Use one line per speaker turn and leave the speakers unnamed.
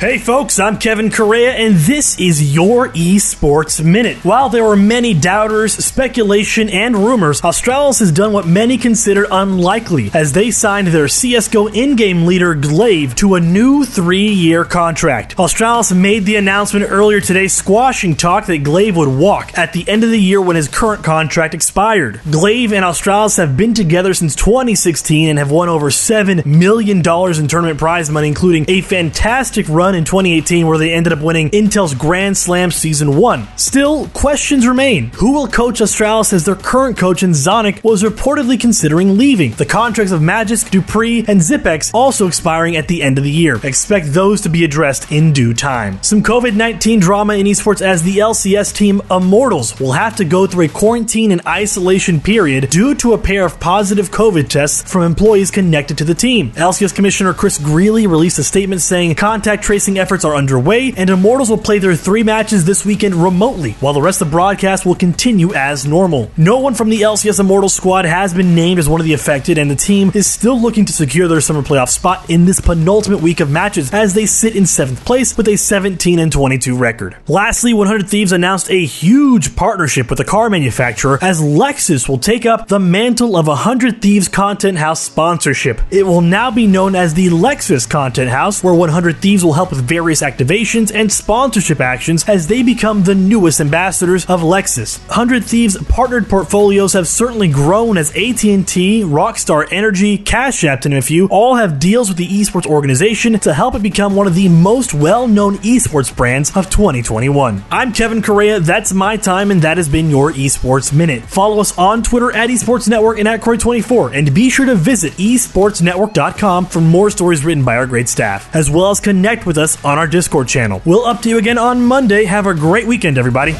Hey folks, I'm Kevin Correa, and this is your Esports Minute. While there were many doubters, speculation, and rumors, Astralis has done what many considered unlikely as they signed their CSGO in game leader Glaive to a new three year contract. Astralis made the announcement earlier today, squashing talk that Glaive would walk at the end of the year when his current contract expired. Glaive and Astralis have been together since 2016 and have won over $7 million in tournament prize money, including a fantastic run in 2018 where they ended up winning Intel's Grand Slam Season 1. Still, questions remain. Who will coach Astralis as their current coach and Zonic was reportedly considering leaving? The contracts of Magisk, dupreeh, and Zipex also expiring at the end of the year. Expect those to be addressed in due time. Some COVID 19 drama in esports as the LCS team Immortals will have to go through a quarantine and isolation period due to a pair of positive COVID tests from employees connected to the team. LCS Commissioner Chris Greeley released a statement saying contact tracing efforts are underway, and Immortals will play their three matches this weekend remotely, while the rest of the broadcast will continue as normal. No one from the LCS Immortals squad has been named as one of the affected, and the team is still looking to secure their summer playoff spot in this penultimate week of matches as they sit in seventh place with a 17 and 22 record. Lastly, 100 Thieves announced a huge partnership with the car manufacturer as Lexus will take up the mantle of 100 Thieves Content House sponsorship. It will now be known as the Lexus Content House, where 100 Thieves will help with various activations and sponsorship actions as they become the newest ambassadors of Lexus. 100 Thieves partnered portfolios have certainly grown as AT&T, Rockstar Energy, Cash App, to name a few, all have deals with the esports organization to help it become one of the most well-known esports brands of 2021. I'm Kevin Correa, that's my time, and that has been your Esports Minute. Follow us on Twitter at Esports Network and at Croy24, and be sure to visit esportsnetwork.com for more stories written by our great staff, as well as connect with us on our Discord channel. We'll up to you again on Monday. Have a great weekend, everybody.